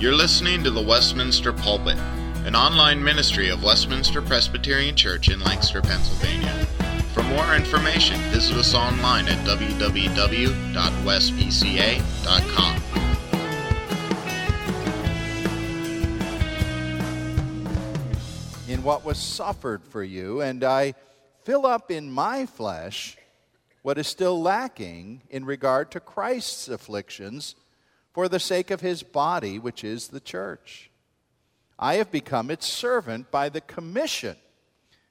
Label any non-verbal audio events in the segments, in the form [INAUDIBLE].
You're listening to the Westminster Pulpit, an online ministry of Westminster Presbyterian Church in Lancaster, Pennsylvania. For more information, visit us online at www.westpca.com. In what was suffered for you, and I fill up in my flesh what is still lacking in regard to Christ's afflictions for the sake of his body, which is the church. I have become its servant by the commission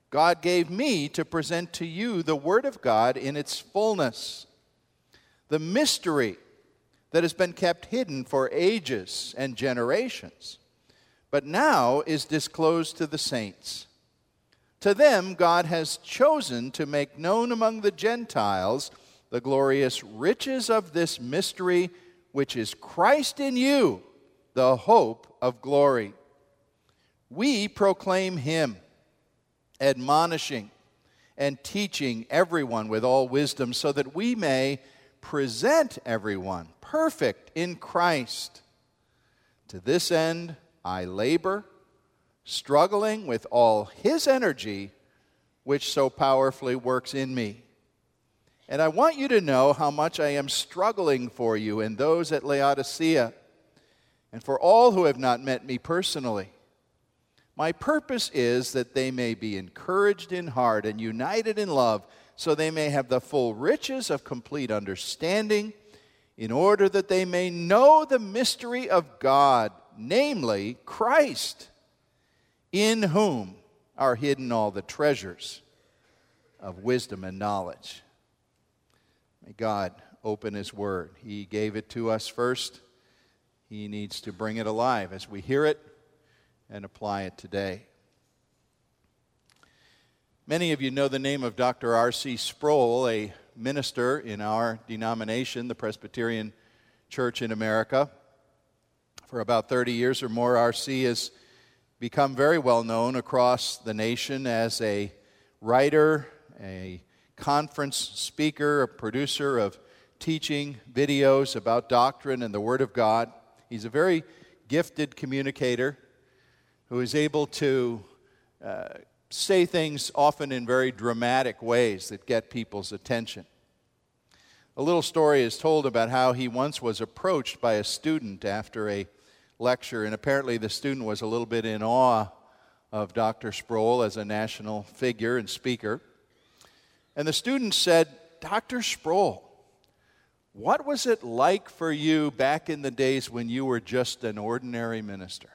God gave me to present to you the Word of God in its fullness, the mystery that has been kept hidden for ages and generations, but now is disclosed to the saints. To them, God has chosen to make known among the Gentiles the glorious riches of this mystery which is Christ in you, the hope of glory. We proclaim him, admonishing and teaching everyone with all wisdom, so that we may present everyone perfect in Christ. To this end, I labor, struggling with all his energy, which so powerfully works in me. And I want you to know how much I am struggling for you and those at Laodicea, and for all who have not met me personally. My purpose is that they may be encouraged in heart and united in love, so they may have the full riches of complete understanding, in order that they may know the mystery of God, namely Christ, in whom are hidden all the treasures of wisdom and knowledge. May God open His Word. He gave it to us first. He needs to bring it alive as we hear it and apply it today. Many of you know the name of Dr. R.C. Sproul, a minister in our denomination, the Presbyterian Church in America. For about 30 years or more, R.C. has become very well known across the nation as a writer, a conference speaker, a producer of teaching videos about doctrine and the Word of God. He's a very gifted communicator who is able to uh, say things often in very dramatic ways that get people's attention. A little story is told about how he once was approached by a student after a lecture, and apparently the student was a little bit in awe of Dr. Sproul as a national figure and speaker. And the student said, Dr. Sproul, what was it like for you back in the days when you were just an ordinary minister?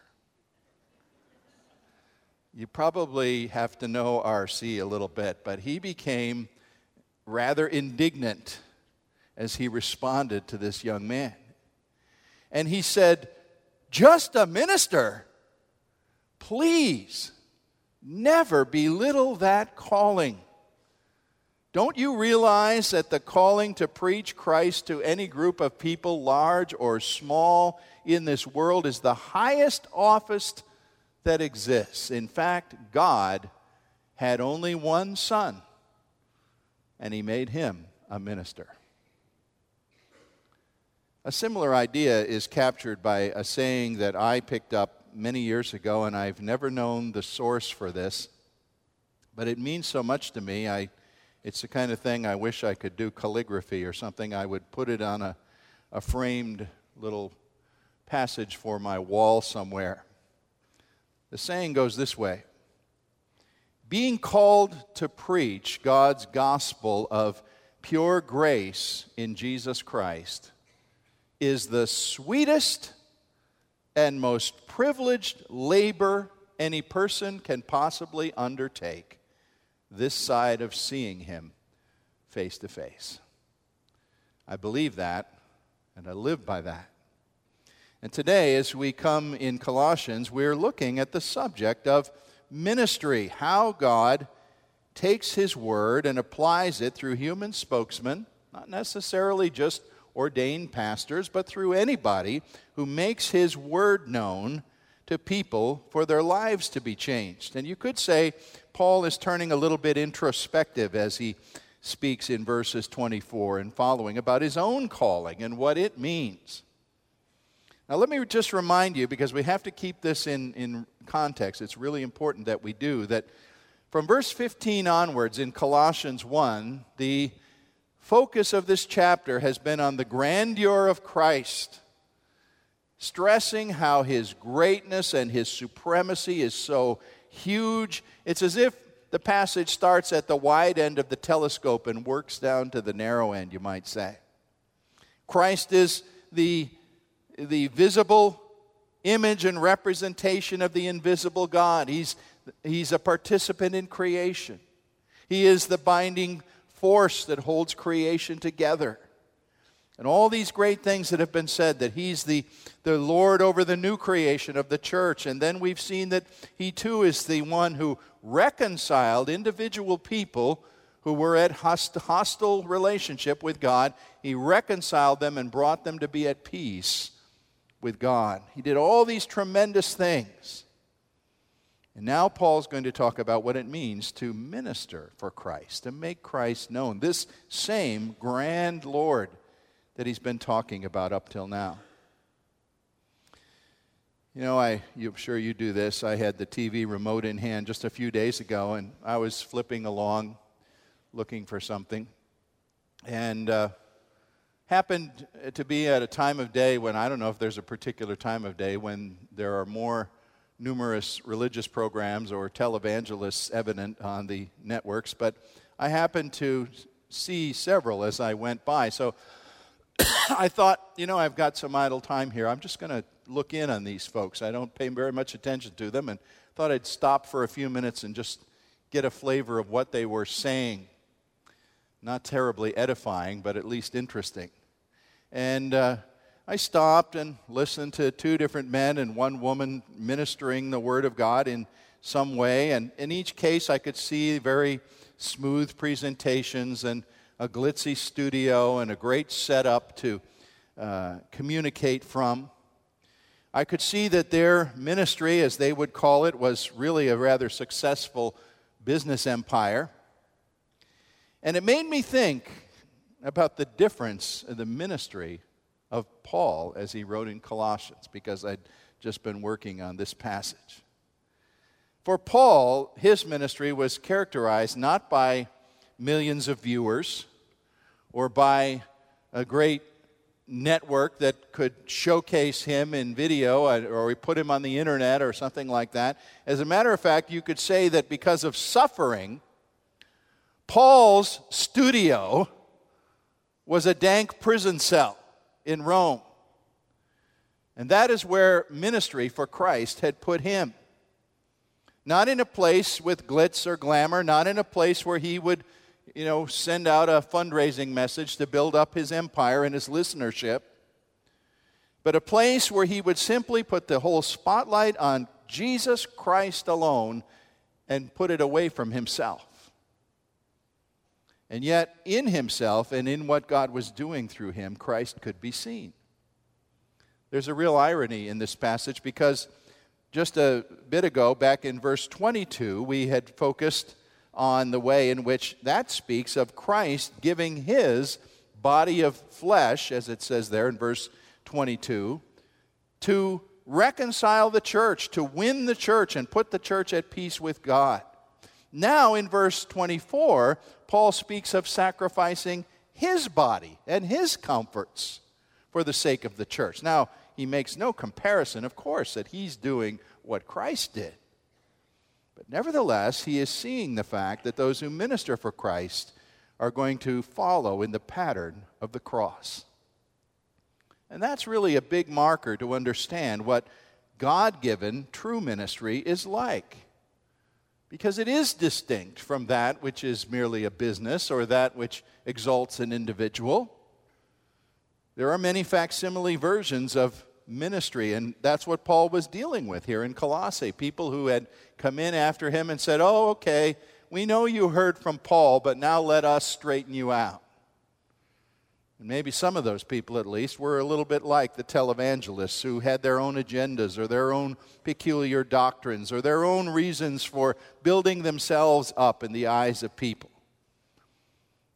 You probably have to know RC a little bit, but he became rather indignant as he responded to this young man. And he said, Just a minister? Please never belittle that calling. Don't you realize that the calling to preach Christ to any group of people, large or small, in this world is the highest office that exists? In fact, God had only one son, and he made him a minister. A similar idea is captured by a saying that I picked up many years ago, and I've never known the source for this, but it means so much to me. I it's the kind of thing I wish I could do calligraphy or something. I would put it on a, a framed little passage for my wall somewhere. The saying goes this way Being called to preach God's gospel of pure grace in Jesus Christ is the sweetest and most privileged labor any person can possibly undertake this side of seeing Him face to face. I believe that, and I live by that. And today, as we come in Colossians, we're looking at the subject of ministry, how God takes His word and applies it through human spokesmen, not necessarily just ordained pastors, but through anybody who makes His word known to people for their lives to be changed. And you could say Paul is turning a little bit introspective as he speaks in verses 24 and following about his own calling and what it means. Now, let me just remind you, because we have to keep this in, in context, it's really important that we do, that from verse 15 onwards in Colossians 1, the focus of this chapter has been on the grandeur of Christ, stressing how his greatness and his supremacy is so huge. It's as if the passage starts at the wide end of the telescope and works down to the narrow end, you might say. Christ is the, the visible image and representation of the invisible God. He's, he's a participant in creation. He is the binding force that holds creation together. And all these great things that have been said that he's the, the Lord over the new creation of the church. And then we've seen that he too is the one who reconciled individual people who were at host- hostile relationship with God. He reconciled them and brought them to be at peace with God. He did all these tremendous things. And now Paul's going to talk about what it means to minister for Christ, to make Christ known. This same grand Lord that he's been talking about up till now. You know, I, I'm sure you do this. I had the TV remote in hand just a few days ago, and I was flipping along looking for something. And uh, happened to be at a time of day when I don't know if there's a particular time of day when there are more numerous religious programs or televangelists evident on the networks, but I happened to see several as I went by. So [COUGHS] I thought, you know, I've got some idle time here. I'm just going to look in on these folks. I don't pay very much attention to them, and thought I'd stop for a few minutes and just get a flavor of what they were saying. Not terribly edifying, but at least interesting. And uh, I stopped and listened to two different men and one woman ministering the Word of God in some way. And in each case, I could see very smooth presentations and a glitzy studio and a great setup to uh, communicate from. I could see that their ministry, as they would call it, was really a rather successful business empire. And it made me think about the difference in the ministry of Paul as he wrote in Colossians, because I'd just been working on this passage. For Paul, his ministry was characterized not by millions of viewers or by a great network that could showcase him in video uh, or we put him on the internet or something like that. As a matter of fact, you could say that because of suffering, Paul's studio was a dank prison cell in Rome. And that is where ministry for Christ had put him. Not in a place with glitz or glamour, not in a place where he would you know, send out a fundraising message to build up his empire and his listenership, but a place where he would simply put the whole spotlight on Jesus Christ alone and put it away from himself. And yet, in himself and in what God was doing through him, Christ could be seen. There's a real irony in this passage because just a bit ago, back in verse 22, we had focused on the way in which that speaks of Christ giving his body of flesh, as it says there in verse 22, to reconcile the church, to win the church and put the church at peace with God. Now, in verse 24, Paul speaks of sacrificing his body and his comforts for the sake of the church. Now, he makes no comparison, of course, that he's doing what Christ did. But nevertheless, he is seeing the fact that those who minister for Christ are going to follow in the pattern of the cross. And that's really a big marker to understand what God given true ministry is like. Because it is distinct from that which is merely a business or that which exalts an individual. There are many facsimile versions of ministry. And that's what Paul was dealing with here in Colossae. People who had come in after him and said, Oh, okay, we know you heard from Paul, but now let us straighten you out. And maybe some of those people, at least, were a little bit like the televangelists who had their own agendas or their own peculiar doctrines or their own reasons for building themselves up in the eyes of people.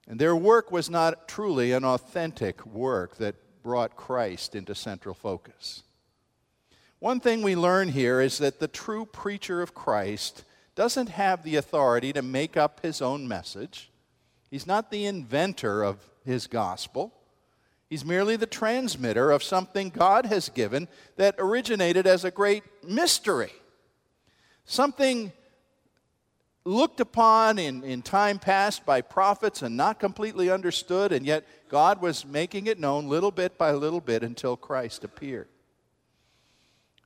And their work was not truly an authentic work that brought Christ into central focus. One thing we learn here is that the true preacher of Christ doesn't have the authority to make up his own message. He's not the inventor of his gospel. He's merely the transmitter of something God has given that originated as a great mystery. Something looked upon in, in time past by prophets and not completely understood, and yet God was making it known little bit by little bit until Christ appeared.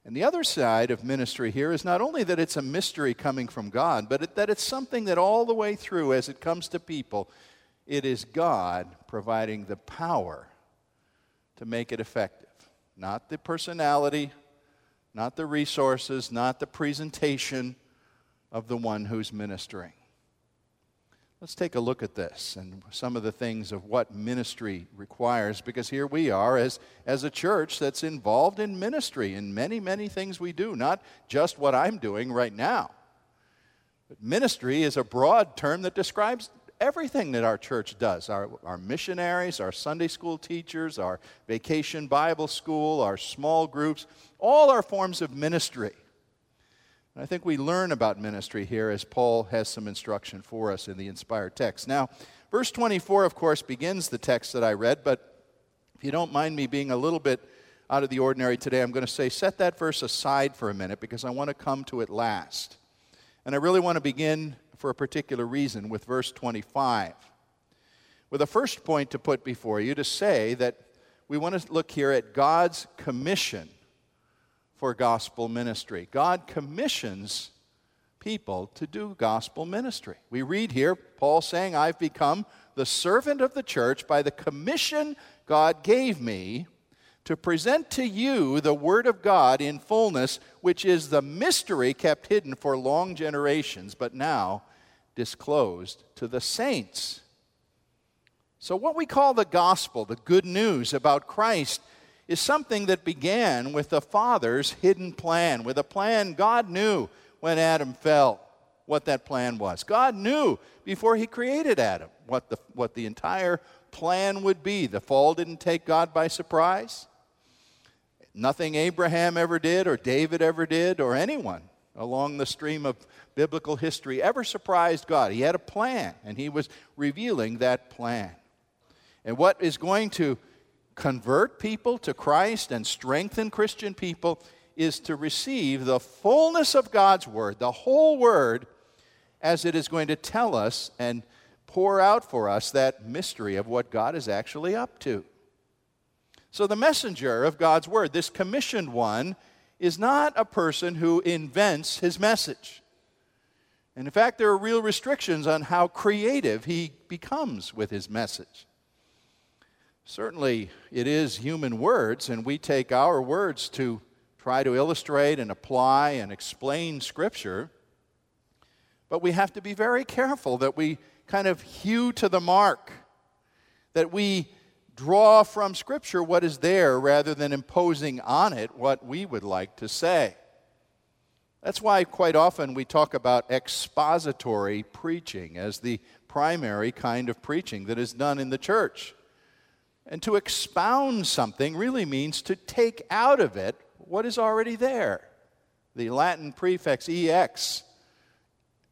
And the other side of ministry here is not only that it's a mystery coming from God, but it, that it's something that all the way through, as it comes to people, it is God providing the power to make it effective. Not the personality, not the resources, not the presentation of the one who's ministering. Let's take a look at this and some of the things of what ministry requires, because here we are as, as a church that's involved in ministry in many, many things we do, not just what I'm doing right now. But ministry is a broad term that describes everything that our church does our, our missionaries, our Sunday school teachers, our vacation Bible school, our small groups, all our forms of ministry. I think we learn about ministry here as Paul has some instruction for us in the inspired text. Now, verse 24, of course, begins the text that I read, but if you don't mind me being a little bit out of the ordinary today, I'm going to say set that verse aside for a minute because I want to come to it last. And I really want to begin for a particular reason with verse 25. With a first point to put before you to say that we want to look here at God's commission for gospel ministry. God commissions people to do gospel ministry. We read here Paul saying, I've become the servant of the church by the commission God gave me to present to you the Word of God in fullness, which is the mystery kept hidden for long generations, but now disclosed to the saints. So, what we call the gospel, the good news about Christ, is something that began with the Father's hidden plan, with a plan God knew when Adam fell what that plan was. God knew before he created Adam what the, what the entire plan would be. The fall didn't take God by surprise. Nothing Abraham ever did, or David ever did, or anyone along the stream of biblical history ever surprised God. He had a plan, and he was revealing that plan. And what is going to convert people to Christ and strengthen Christian people is to receive the fullness of God's Word, the whole Word, as it is going to tell us and pour out for us that mystery of what God is actually up to. So, the messenger of God's Word, this commissioned one, is not a person who invents his message. And in fact, there are real restrictions on how creative he becomes with his message. Certainly, it is human words, and we take our words to try to illustrate and apply and explain Scripture. But we have to be very careful that we kind of hew to the mark, that we draw from Scripture what is there rather than imposing on it what we would like to say. That's why quite often we talk about expository preaching as the primary kind of preaching that is done in the church. And to expound something really means to take out of it what is already there. The Latin prefix ex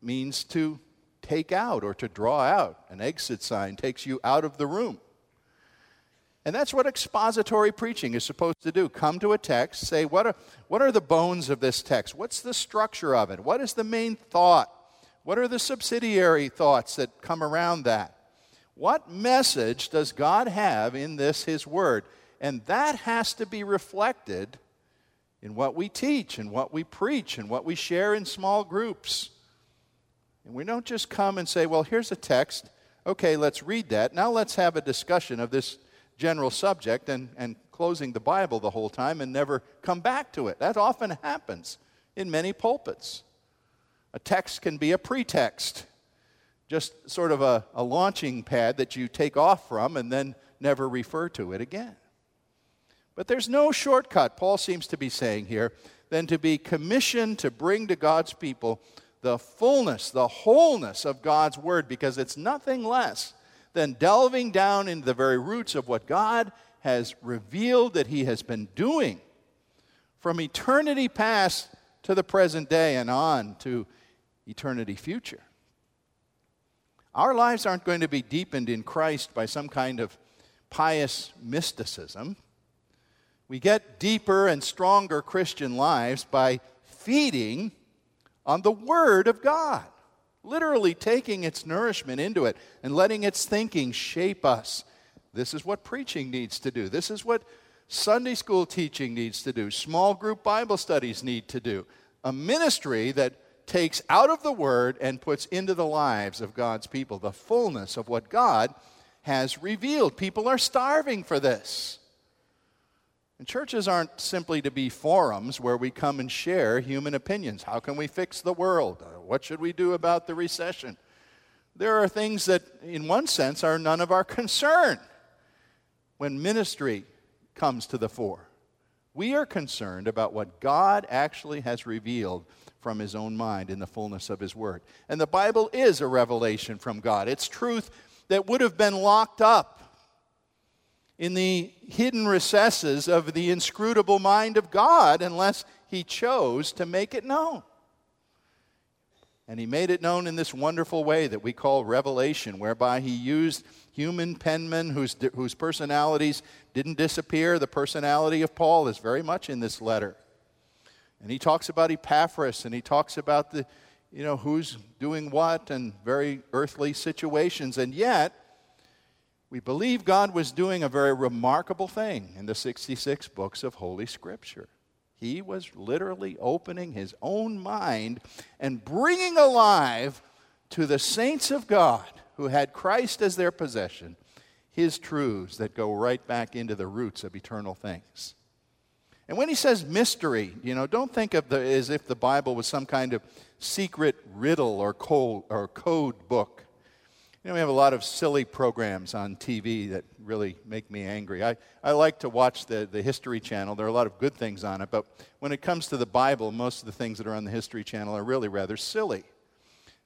means to take out or to draw out. An exit sign takes you out of the room. And that's what expository preaching is supposed to do. Come to a text, say, what are, what are the bones of this text? What's the structure of it? What is the main thought? What are the subsidiary thoughts that come around that? What message does God have in this, His Word? And that has to be reflected in what we teach and what we preach and what we share in small groups. And we don't just come and say, well, here's a text. Okay, let's read that. Now let's have a discussion of this general subject and, and closing the Bible the whole time and never come back to it. That often happens in many pulpits. A text can be a pretext just sort of a, a launching pad that you take off from and then never refer to it again. But there's no shortcut, Paul seems to be saying here, than to be commissioned to bring to God's people the fullness, the wholeness of God's Word, because it's nothing less than delving down into the very roots of what God has revealed that He has been doing from eternity past to the present day and on to eternity future. Our lives aren't going to be deepened in Christ by some kind of pious mysticism. We get deeper and stronger Christian lives by feeding on the Word of God, literally taking its nourishment into it and letting its thinking shape us. This is what preaching needs to do. This is what Sunday school teaching needs to do. Small group Bible studies need to do. A ministry that takes out of the Word and puts into the lives of God's people the fullness of what God has revealed. People are starving for this. And churches aren't simply to be forums where we come and share human opinions. How can we fix the world? Uh, what should we do about the recession? There are things that, in one sense, are none of our concern when ministry comes to the fore. We are concerned about what God actually has revealed from his own mind in the fullness of his word. And the Bible is a revelation from God. It's truth that would have been locked up in the hidden recesses of the inscrutable mind of God unless he chose to make it known. And he made it known in this wonderful way that we call revelation, whereby he used human penmen whose, whose personalities didn't disappear. The personality of Paul is very much in this letter. And he talks about Epaphras and he talks about the, you know, who's doing what and very earthly situations. And yet, we believe God was doing a very remarkable thing in the 66 books of Holy Scripture. He was literally opening his own mind and bringing alive to the saints of God who had Christ as their possession his truths that go right back into the roots of eternal things. And when he says mystery, you know, don't think of the as if the Bible was some kind of secret riddle or code, or code book. You know, we have a lot of silly programs on TV that really make me angry. I, I like to watch the, the History Channel. There are a lot of good things on it, but when it comes to the Bible, most of the things that are on the History Channel are really rather silly.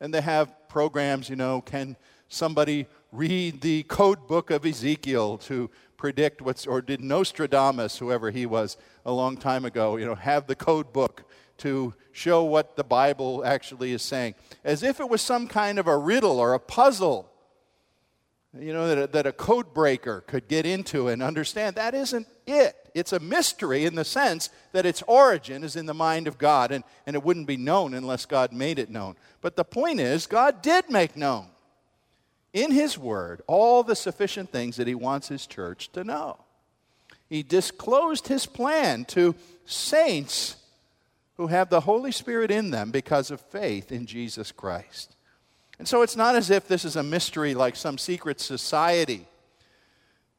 And they have programs, you know, can somebody read the code book of Ezekiel to predict what's, or did Nostradamus, whoever he was a long time ago, you know, have the code book to show what the Bible actually is saying, as if it was some kind of a riddle or a puzzle, you know, that a, that a code breaker could get into and understand. That isn't it. It's a mystery in the sense that its origin is in the mind of God, and, and it wouldn't be known unless God made it known. But the point is, God did make known in His Word all the sufficient things that He wants His church to know. He disclosed His plan to saints who have the Holy Spirit in them because of faith in Jesus Christ. And so it's not as if this is a mystery like some secret society.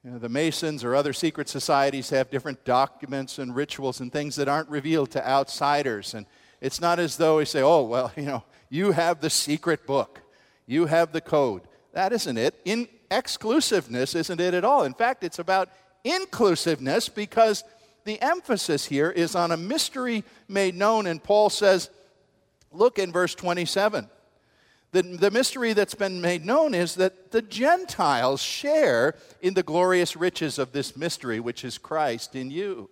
You know, the Masons or other secret societies have different documents and rituals and things that aren't revealed to outsiders. And it's not as though we say, oh, well, [LAUGHS] you know, you have the secret book, you have the code. That isn't it. In exclusiveness isn't it at all. In fact, it's about inclusiveness because the emphasis here is on a mystery made known. And Paul says, look in verse 27. The, the mystery that's been made known is that the Gentiles share in the glorious riches of this mystery, which is Christ in you.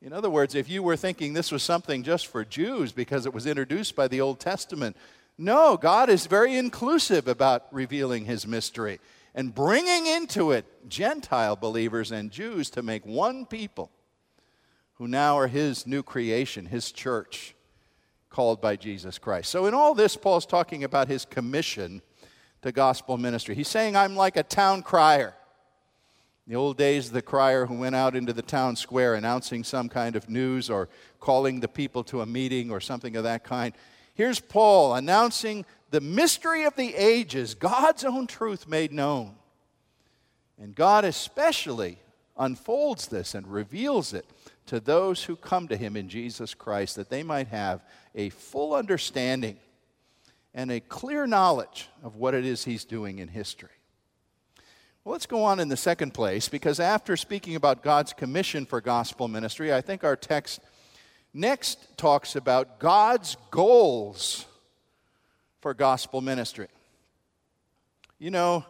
In other words, if you were thinking this was something just for Jews because it was introduced by the Old Testament, no, God is very inclusive about revealing his mystery and bringing into it Gentile believers and Jews to make one people who now are his new creation, his church, called by Jesus Christ. So, in all this, Paul's talking about his commission to gospel ministry. He's saying, I'm like a town crier. In the old days, the crier who went out into the town square announcing some kind of news or calling the people to a meeting or something of that kind. Here's Paul announcing the mystery of the ages, God's own truth made known. And God especially unfolds this and reveals it to those who come to him in Jesus Christ, that they might have a full understanding and a clear knowledge of what it is he's doing in history. Well, let's go on in the second place, because after speaking about God's commission for gospel ministry, I think our text next talks about God's goals for gospel ministry. You know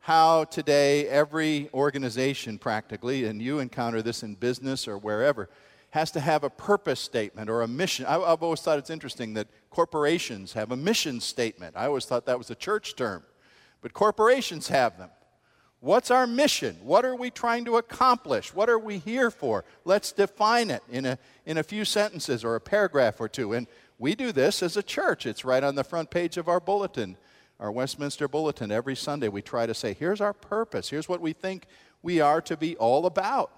how today every organization, practically, and you encounter this in business or wherever, has to have a purpose statement or a mission. I, have always thought it's interesting that corporations have a mission statement. I always thought that was a church term, but corporations have them. What's our mission? What are we trying to accomplish? What are we here for? Let's define it in a, in a few sentences or a paragraph or two. And we do this as a church. It's right on the front page of our bulletin, our Westminster Bulletin. Every Sunday we try to say, here's our purpose. Here's what we think we are to be all about.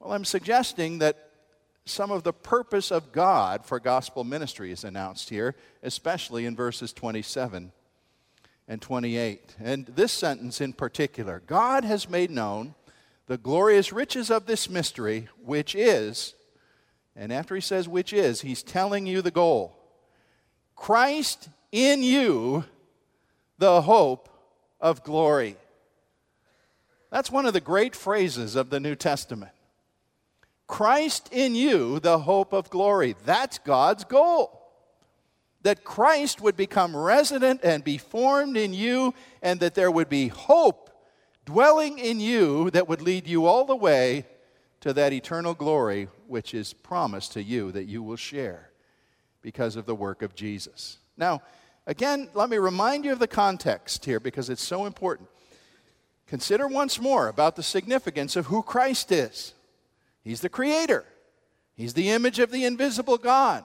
Well, I'm suggesting that some of the purpose of God for gospel ministry is announced here, especially in verses 27 and 28. And this sentence in particular God has made known the glorious riches of this mystery, which is, and after he says which is, he's telling you the goal Christ in you, the hope of glory. That's one of the great phrases of the New Testament. Christ in you, the hope of glory. That's God's goal. That Christ would become resident and be formed in you, and that there would be hope dwelling in you that would lead you all the way to that eternal glory which is promised to you that you will share because of the work of Jesus. Now, again, let me remind you of the context here because it's so important. Consider once more about the significance of who Christ is. He's the creator, He's the image of the invisible God.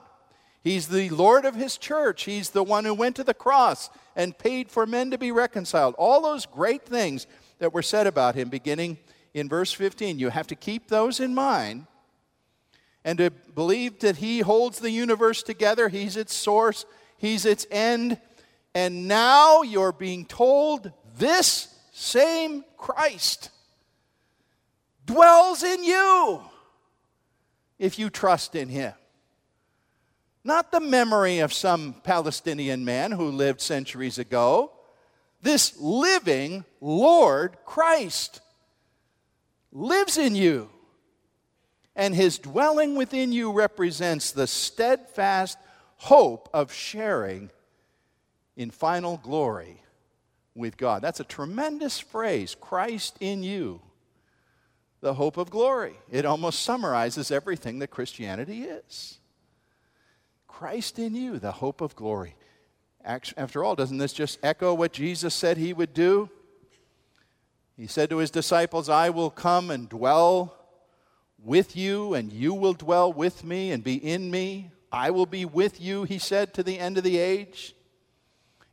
He's the Lord of His church. He's the one who went to the cross and paid for men to be reconciled. All those great things that were said about Him beginning in verse 15. You have to keep those in mind and to believe that He holds the universe together. He's its source, He's its end. And now you're being told this same Christ dwells in you if you trust in him. Not the memory of some Palestinian man who lived centuries ago. This living Lord Christ lives in you. And his dwelling within you represents the steadfast hope of sharing in final glory with God. That's a tremendous phrase Christ in you the hope of glory. It almost summarizes everything that Christianity is. Christ in you, the hope of glory. After all, doesn't this just echo what Jesus said he would do? He said to his disciples, I will come and dwell with you, and you will dwell with me and be in me. I will be with you, he said, to the end of the age.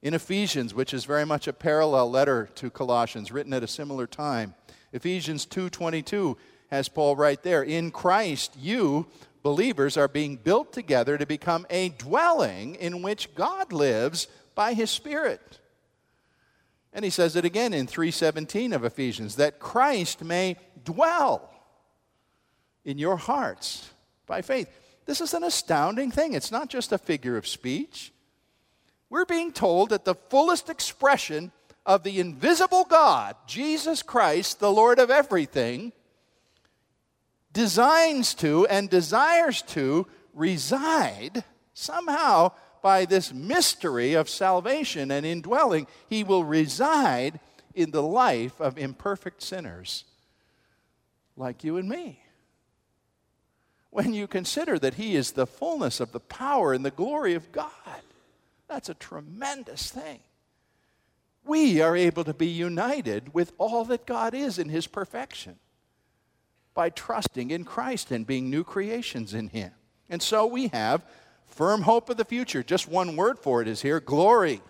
In Ephesians, which is very much a parallel letter to Colossians, written at a similar time, Ephesians 2:22 has Paul right there. In Christ you believers are being built together to become a dwelling in which God lives by his spirit. And he says it again in 3:17 of Ephesians that Christ may dwell in your hearts by faith. This is an astounding thing. It's not just a figure of speech. We're being told that the fullest expression of the invisible God, Jesus Christ, the Lord of everything, designs to and desires to reside somehow by this mystery of salvation and indwelling. He will reside in the life of imperfect sinners like you and me. When you consider that He is the fullness of the power and the glory of God, that's a tremendous thing we are able to be united with all that God is in His perfection by trusting in Christ and being new creations in Him. And so we have firm hope of the future. Just one word for it is here glory.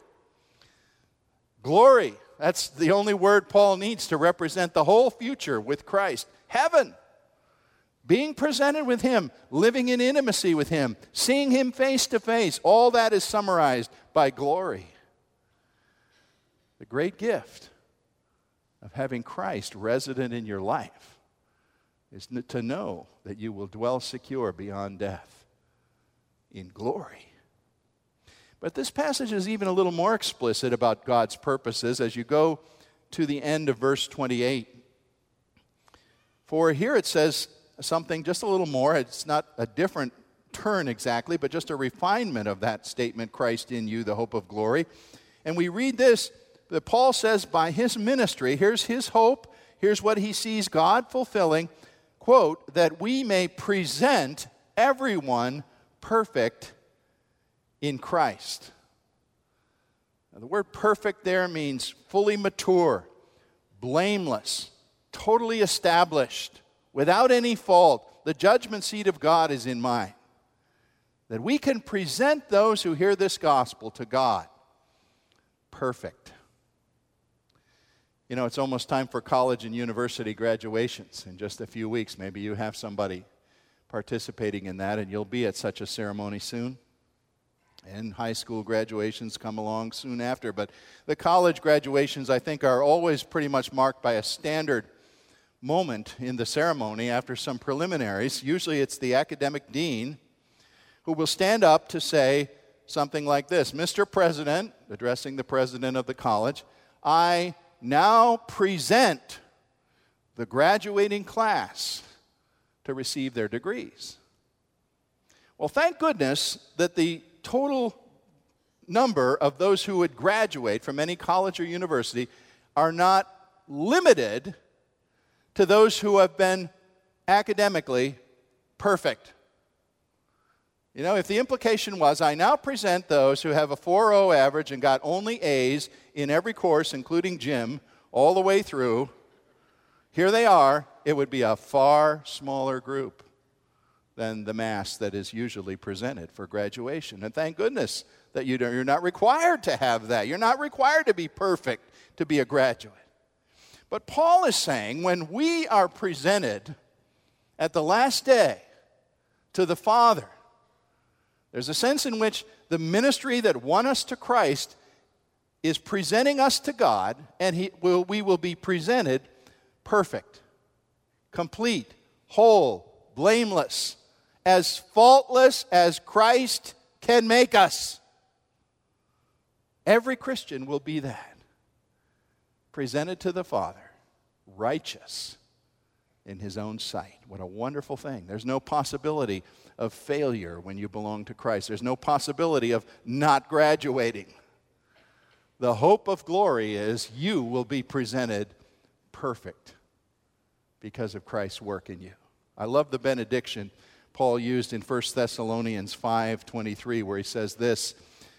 Glory. That's the only word Paul needs to represent the whole future with Christ. Heaven. Being presented with Him, living in intimacy with Him, seeing Him face to face, all that is summarized by glory. The great gift of having Christ resident in your life is to know that you will dwell secure beyond death in glory. But this passage is even a little more explicit about God's purposes as you go to the end of verse 28. For here it says something just a little more. It's not a different turn exactly, but just a refinement of that statement Christ in you, the hope of glory. And we read this that Paul says by his ministry, here's his hope, here's what he sees God fulfilling. Quote, that we may present everyone perfect in Christ. Now, the word perfect there means fully mature, blameless, totally established, without any fault. The judgment seat of God is in mind. That we can present those who hear this gospel to God perfect. You know, it's almost time for college and university graduations in just a few weeks. Maybe you have somebody participating in that, and you'll be at such a ceremony soon. And high school graduations come along soon after. But the college graduations, I think, are always pretty much marked by a standard moment in the ceremony after some preliminaries. Usually it's the academic dean who will stand up to say something like this Mr. President, addressing the president of the college, I now present the graduating class to receive their degrees. Well, thank goodness that the total number of those who would graduate from any college or university are not limited to those who have been academically perfect. You know, if the implication was, I now present those who have a 4.0 average and got only A's in every course, including gym, all the way through, here they are, it would be a far smaller group than the mass that is usually presented for graduation. And thank goodness that you you're not required to have that. You're not required to be perfect to be a graduate. But Paul is saying when we are presented at the last day to the Father, there's a sense in which the ministry that won us to Christ is presenting us to God, and he will, we will be presented perfect, complete, whole, blameless, as faultless as Christ can make us. Every Christian will be that. Presented to the Father, righteous in his own sight. What a wonderful thing. There's no possibility of failure when you belong to Christ, there's no possibility of not graduating. The hope of glory is you will be presented perfect because of Christ's work in you. I love the benediction Paul used in 1 Thessalonians 5:23 where he says this,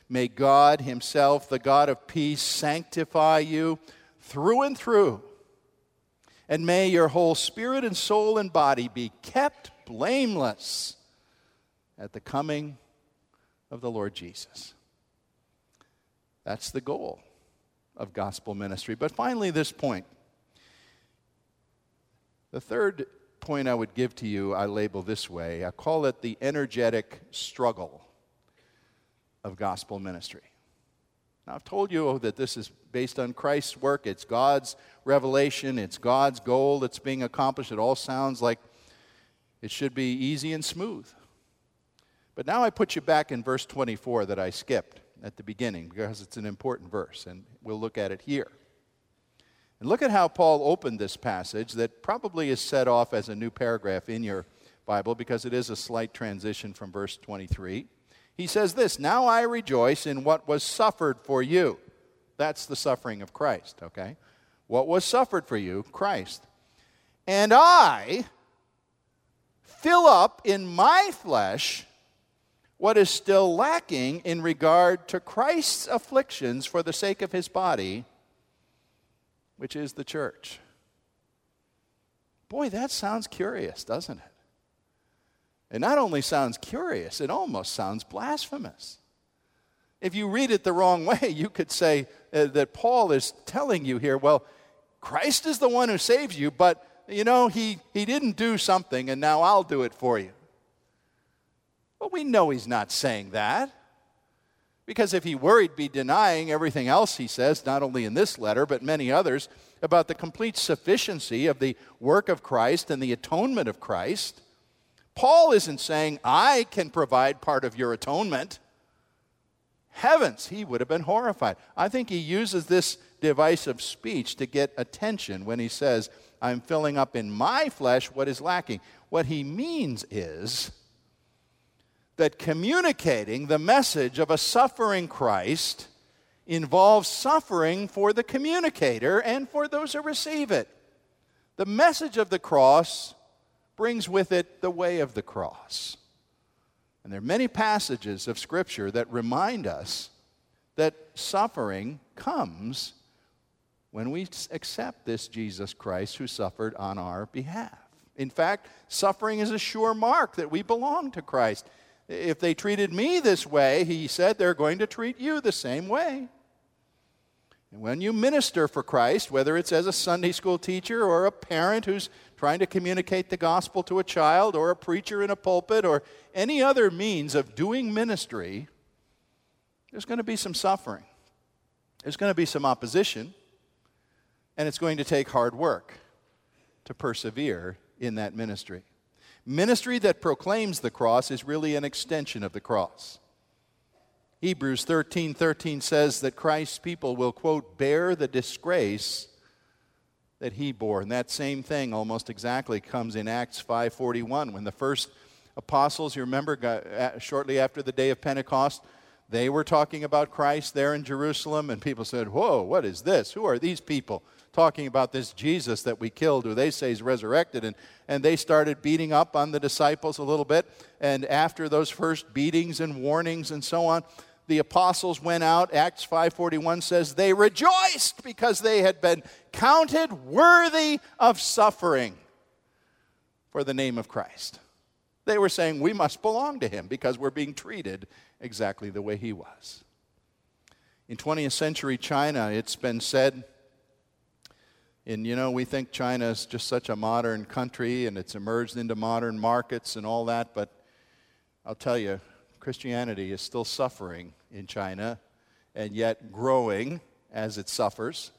"May God himself, the God of peace, sanctify you through and through, and may your whole spirit and soul and body be kept blameless at the coming of the Lord Jesus." That's the goal of gospel ministry. But finally, this point. The third point I would give to you, I label this way I call it the energetic struggle of gospel ministry. Now, I've told you oh, that this is based on Christ's work, it's God's revelation, it's God's goal that's being accomplished. It all sounds like it should be easy and smooth. But now I put you back in verse 24 that I skipped at the beginning because it's an important verse, and we'll look at it here. And look at how Paul opened this passage that probably is set off as a new paragraph in your Bible because it is a slight transition from verse 23. He says this Now I rejoice in what was suffered for you. That's the suffering of Christ, okay? What was suffered for you? Christ. And I fill up in my flesh what is still lacking in regard to Christ's afflictions for the sake of his body which is the church. Boy, that sounds curious, doesn't it? It not only sounds curious, it almost sounds blasphemous. If you read it the wrong way, [LAUGHS] you could say uh, that Paul is telling you here, well, Christ is the one who saves you, but you know, he, he didn't do something and now I'll do it for you. Well, we know he's not saying that. Because if he were, he'd be denying everything else he says, not only in this letter, but many others, about the complete sufficiency of the work of Christ and the atonement of Christ. Paul isn't saying, I can provide part of your atonement. Heavens, he would have been horrified. I think he uses this device of speech to get attention when he says, I'm filling up in my flesh what is lacking. What he means is, that communicating the message of a suffering Christ involves suffering for the communicator and for those who receive it. The message of the cross brings with it the way of the cross. And there are many passages of Scripture that remind us that suffering comes when we accept this Jesus Christ who suffered on our behalf. In fact, suffering is a sure mark that we belong to Christ. If they treated me this way, he said, they're going to treat you the same way. And when you minister for Christ, whether it's as a Sunday school teacher or a parent who's trying to communicate the gospel to a child or a preacher in a pulpit or any other means of doing ministry, there's going to be some suffering. There's going to be some opposition, and it's going to take hard work to persevere in that ministry. Ministry that proclaims the cross is really an extension of the cross. Hebrews 13 13 says that Christ's people will, quote, bear the disgrace that he bore. And that same thing almost exactly comes in Acts 5:41 when the first apostles, you remember, got, uh, shortly after the day of Pentecost, they were talking about Christ there in Jerusalem, and people said, Whoa, what is this? Who are these people talking about this Jesus that we killed, who they say is resurrected? And, and they started beating up on the disciples a little bit. And after those first beatings and warnings and so on, the apostles went out acts 5.41 says they rejoiced because they had been counted worthy of suffering for the name of christ they were saying we must belong to him because we're being treated exactly the way he was in 20th century china it's been said and you know we think china is just such a modern country and it's emerged into modern markets and all that but i'll tell you Christianity is still suffering in China and yet growing as it suffers.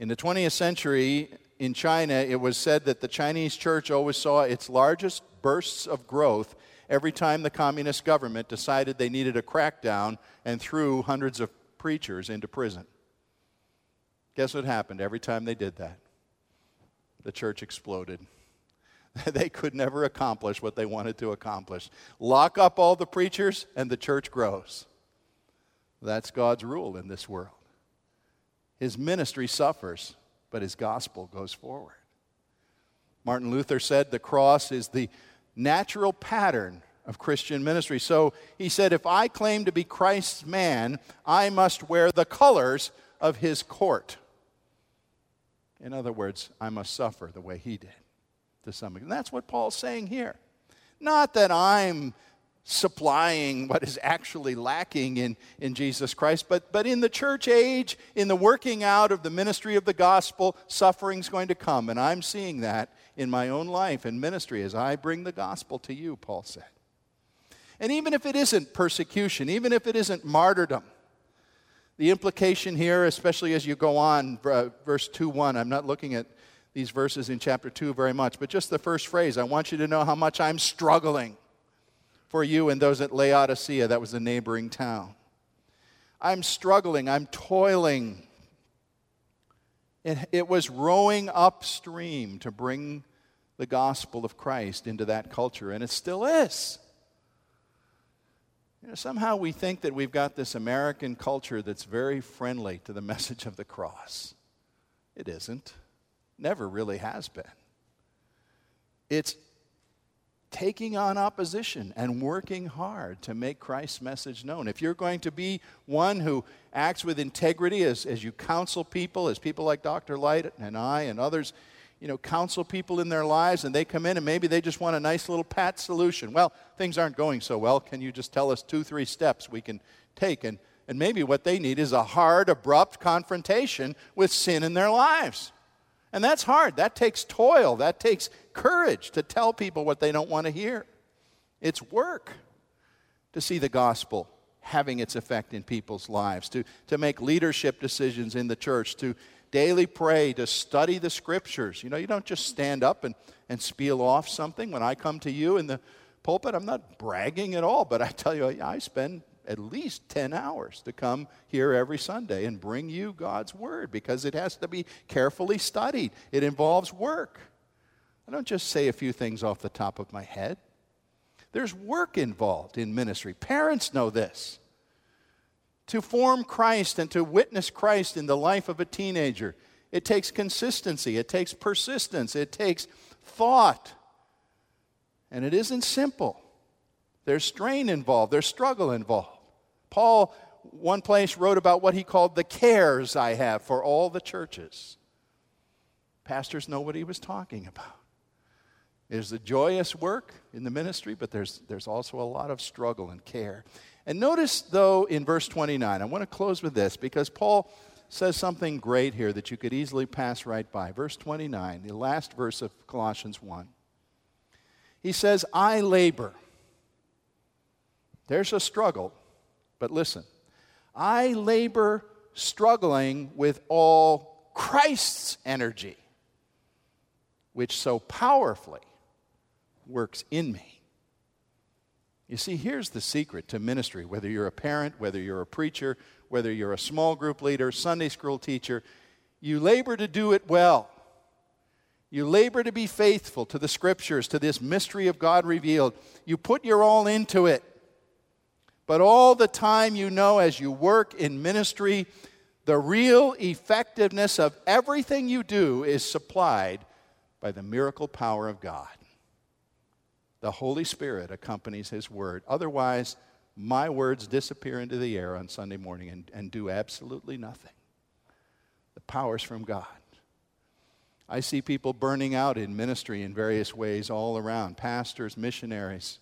In the 20th century, in China, it was said that the Chinese church always saw its largest bursts of growth every time the communist government decided they needed a crackdown and threw hundreds of preachers into prison. Guess what happened every time they did that? The church exploded. [LAUGHS] they could never accomplish what they wanted to accomplish. Lock up all the preachers, and the church grows. That's God's rule in this world. His ministry suffers, but his gospel goes forward. Martin Luther said the cross is the natural pattern of Christian ministry. So he said, if I claim to be Christ's man, I must wear the colors of his court. In other words, I must suffer the way he did to some extent. And that's what Paul's saying here. Not that I'm supplying what is actually lacking in, in Jesus Christ, but, but in the church age, in the working out of the ministry of the gospel, suffering's going to come. And I'm seeing that in my own life and ministry as I bring the gospel to you, Paul said. And even if it isn't persecution, even if it isn't martyrdom, the implication here, especially as you go on, uh, verse 2 1, I'm not looking at these verses in chapter 2 very much, but just the first phrase I want you to know how much I'm struggling for you and those at Laodicea, that was a neighboring town. I'm struggling, I'm toiling. It, it was rowing upstream to bring the gospel of Christ into that culture, and it still is. You know, somehow we think that we've got this American culture that's very friendly to the [LAUGHS] message of the cross. It isn't. Never really has been. It's taking on opposition and working hard to make Christ's message known. If you're going to be one who acts with integrity as, as you counsel people, as people like Dr. Light and I and others, you know, counsel people in their lives and they come in and maybe they just want a nice little pat solution. Well, things aren't going so well. Can you just tell us two, three steps we can take? And, and maybe what they need is a hard, abrupt confrontation with sin in their lives. And that's hard. That takes toil. That takes courage to tell people what they don't want to hear. It's work to see the gospel having its effect in people's lives, to, to make leadership decisions in the church, to daily pray, to study the scriptures. You know, you don't just stand up and, and spiel off something. When I come to you in the pulpit, I'm not bragging at all, but I tell you, I spend at least 10 hours to come here every Sunday and bring you God's Word because it has to be carefully studied. It involves work. I don't just say a few things off the top of my head. There's work involved in ministry. Parents know this. To form Christ and to witness Christ in the life of a teenager, it takes consistency, it takes persistence, it takes thought, And it isn't simple. There's strain involved, there's struggle involved. Paul, one place, wrote about what he called the cares I have for all the churches. Pastors know what he was talking about. There's a joyous work in the ministry, but there's, there's also a lot of struggle and care. And notice, though, in verse 29, I want to close with this because Paul says something great here that you could easily pass right by. Verse 29, the last verse of Colossians 1. He says, I labor. There's a struggle, but listen. I labor struggling with all Christ's energy, which so powerfully works in me. You see, here's the secret to ministry whether you're a parent, whether you're a preacher, whether you're a small group leader, Sunday school teacher, you labor to do it well. You labor to be faithful to the scriptures, to this mystery of God revealed. You put your all into it. But all the time, you know, as you work in ministry, the real effectiveness of everything you do is supplied by the miracle power of God. The Holy Spirit accompanies His word. Otherwise, my words disappear into the air on Sunday morning and, and do absolutely nothing. The power's from God. I see people burning out in ministry in various ways all around pastors, missionaries,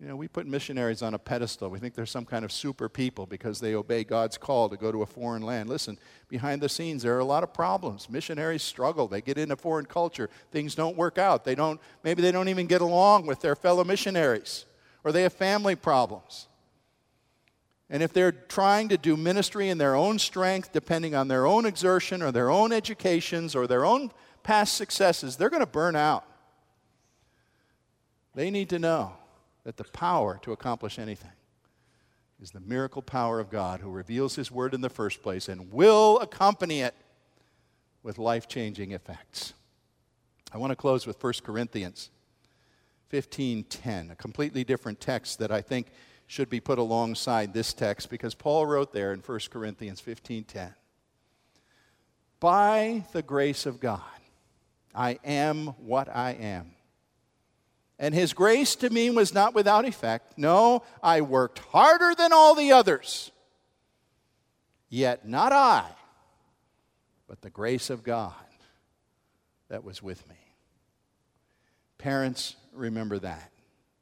you know, we put missionaries on a pedestal. We think they're some kind of super people because they obey God's call to go to a foreign land. Listen, behind the scenes, there are a lot of problems. Missionaries struggle. They get into foreign culture. Things don't work out. They don't, maybe they don't even get along with their fellow missionaries, or they have family problems. And if they're trying to do ministry in their own strength, depending on their own exertion or their own educations or their own past successes, they're going to burn out. They need to know that the power to accomplish anything is the miracle power of God who reveals His word in the first place and will accompany it with life changing effects. I want to close with 1 Corinthians 15:10, a completely different text that I think should be put alongside this text because Paul wrote there in 1 Corinthians 15:10. By the grace of God, I am what I am. And his grace to me was not without effect. No, I worked harder than all the others. Yet not I, but the grace of God that was with me. Parents, remember that.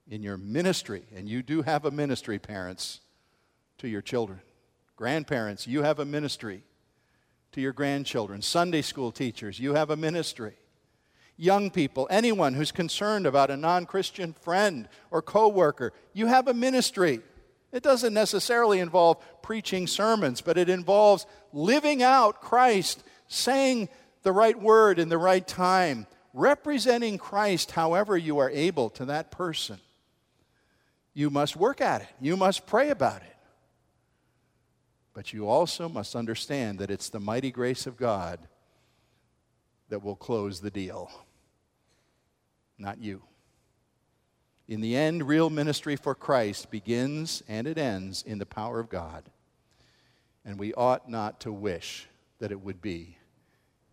In your ministry, and you do have a ministry, parents, to your children. Grandparents, you have a ministry to your grandchildren. Sunday school teachers, you have a ministry young people, anyone who's concerned about a non Christian friend or coworker, you have a ministry. It doesn't necessarily involve preaching sermons, but it involves living out Christ, saying the right word in the right time, representing Christ however you are able to that person. You must work at it, you must pray about it. But you also must understand that it's the mighty grace of God that will close the deal not you. In the end, real ministry for Christ begins and it ends in the power of God. And we ought not to wish that it would be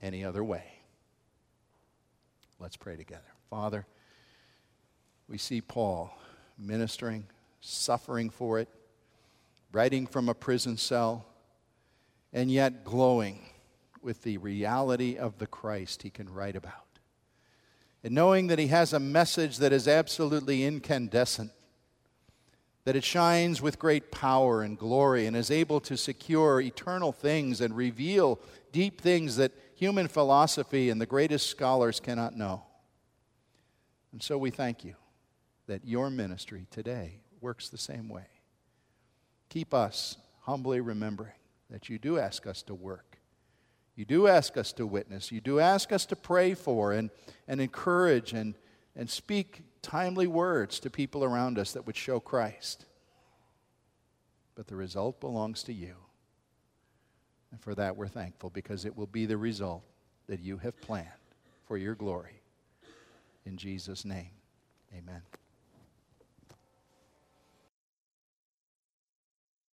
any other way. Let's pray together. Father, we see Paul ministering, suffering for it, writing from a prison cell, and yet glowing with the reality of the Christ he can write about and knowing that he has a message that is absolutely incandescent, that it shines with great power and glory and is able to secure eternal things and reveal deep things that human philosophy and the greatest scholars cannot know. And so we thank you that your ministry today works the same way. Keep us humbly remembering that you do ask us to work you do ask us to witness. You do ask us to pray for and, and encourage and, and speak timely words to people around us that would show Christ. But the result belongs to you. And for that, we're thankful because it will be the result that you have planned for your glory. In Jesus' name, amen.